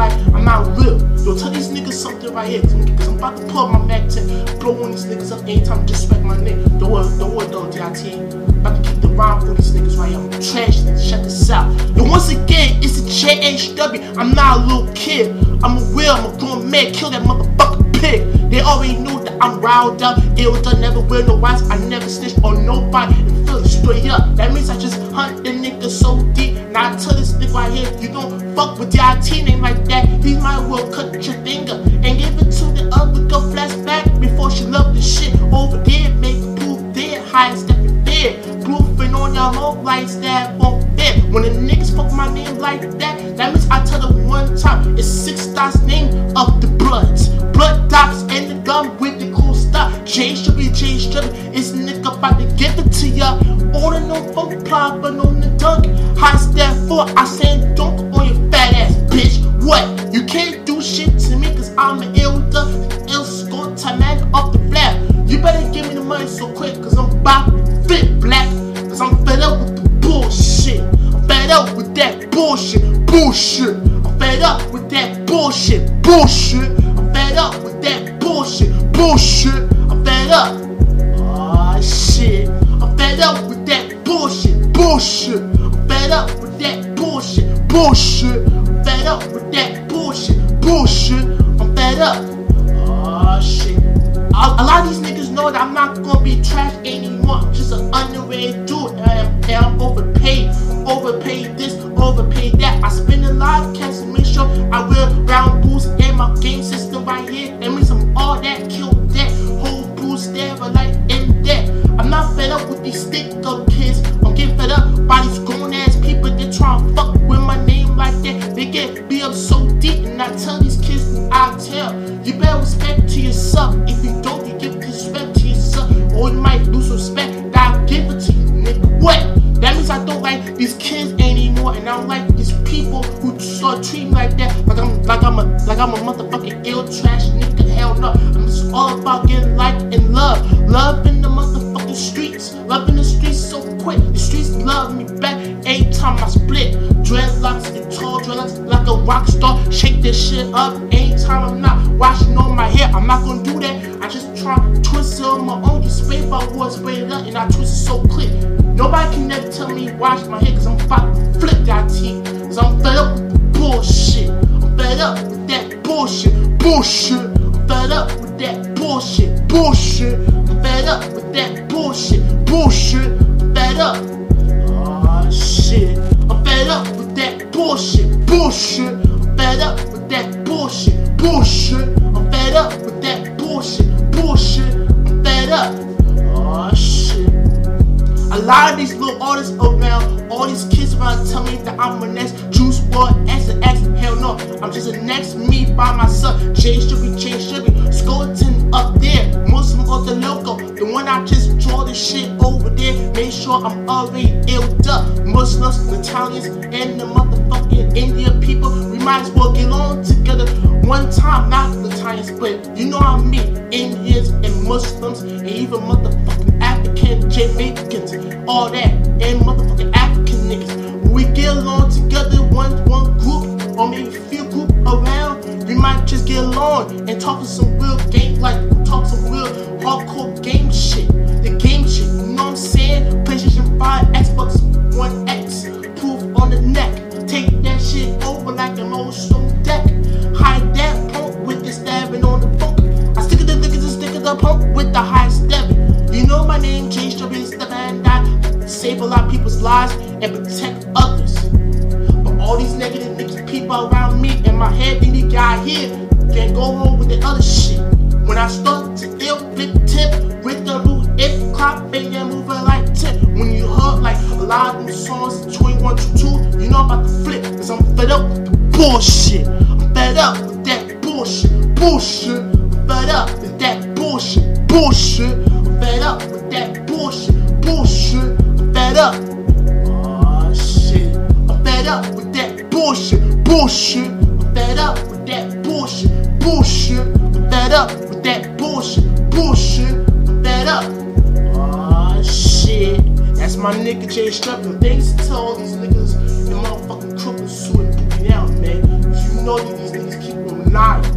act like I'm not real. Yo, tell these niggas something right here, cause I'm, cause I'm about to pull up my back tip, blow on these niggas up anytime disrespect my name. Don't worry, don't worry though, DIT. About to keep the rhyme for these niggas right here. I'm trash. Check this out. Yo, once again, it's the JHW. I'm not a little kid. I'm a real, I'm a grown man. Kill that motherfucking pig. They already knew that I'm riled up. Ill done, never wear no watch. I never snitch on nobody and feel straight up. That means I just hunt the niggas so you don't fuck with your IT name like that. He might well cut your finger and give it to the other girl flashback before she love the shit over there. Make a proof there, highest step in there. Proofing on your whole lights that won't fit. When the niggas fuck my name like that, that means I tell them one time it's six stars name of the bloods. Blood dots and the gun with the cool stuff. J should be J should It's about to give it to ya. On funk plot, but on the dunk. High step for I said dunk on your fat ass bitch. What? You can't do shit to me cause I'm an duck. Ill score time man off the flap. You better give me the money so quick cause I'm about to fit black. Cause I'm fed up with the bullshit. I'm fed up with that bullshit. Bullshit. I'm fed up with that bullshit. Bullshit. I'm fed up with that bullshit. Bullshit. I'm fed up. Shit. I'm fed up with that bullshit. Bullshit. I'm fed up with that bullshit. Bullshit. I'm fed up with that bullshit. Bullshit. I'm fed up. Aw shit. A, a lot of these niggas know that I'm not gonna be trash anymore. I'm just an underrated dude, and I'm, and I'm overpaid. Overpaid this, overpaid that. I spend a lot of cash to make sure I wear round boots and my game system right here. Means you better respect to yourself. If you don't, you give respect to yourself, or you might lose respect. I give it to you, nigga. What? That means I don't like these kids anymore, and I don't like these people who start treating like that. Like I'm, like I'm a, like I'm a motherfucking ill trash nigga. Hell no. I'm just all about getting light and love, love in the motherfucking streets, love in the streets so quick. The streets love me back every time I split. Dreadlocks and tall dreadlocks like a rock star. Shake this shit up anytime I'm not washing on my hair. I'm not gonna do that. I just try twist it on my own. Just spray by wood, spray it up, and I twist it so quick. Nobody can never tell me wash my hair, cause I'm about to flip that teeth. Cause I'm fed up with the bullshit. I'm fed up with that bullshit. Bullshit. I'm fed up with that bullshit. Bullshit. Bullshit. I'm fed up. Aw, shit. I'm fed up with that bullshit. Bullshit. I'm fed up with that bullshit. Bullshit. I'm fed up with that bullshit. Bullshit. I'm fed up. Aw, shit. A lot of these little artists around, all these kids around tell me that I'm a next Juice WRLD X and X. Hell no, I'm just a next me by myself. J Shuby, J Shuby, Skeleton up there, shit over there. Make sure I'm already illed up. Muslims, Italians, and the motherfucking Indian people. We might as well get on together one time, not the Italians, but you know what I mean. Indians and Muslims, and even motherfucking African Jamaicans, all that, and motherfucking African niggas. We get along together, one one group, or maybe few group around. We might just get along and talk with some real and protect others. But all these negative niggas, people around me in my head, then you got here can't go home with the other shit. When I start to ill flip tip with the root if clock and yeah moving like tip. When you heard like a lot of them songs 21 to 2, you know I'm about to flip. Cause I'm fed up with the bullshit. I'm fed up with that bullshit. Bullshit. I'm fed up with that bullshit. Bullshit. I'm fed up with that bullshit. Bullshit. bullshit, bullshit. I'm fed up with that bullshit, bullshit. I'm fed up with that bullshit, bullshit. I'm fed up. Ah shit. That's my nigga Jay Strutman. Thanks to all these niggas and motherfucking crooked suit and booting out, man. You know that these niggas keep on lying.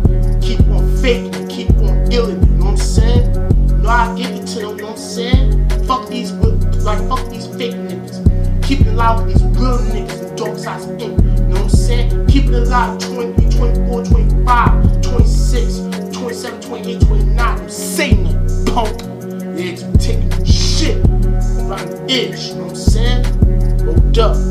28, 29, I'm Satan, punk. Niggas be taking shit around the edge, you know what I'm saying? Hold up.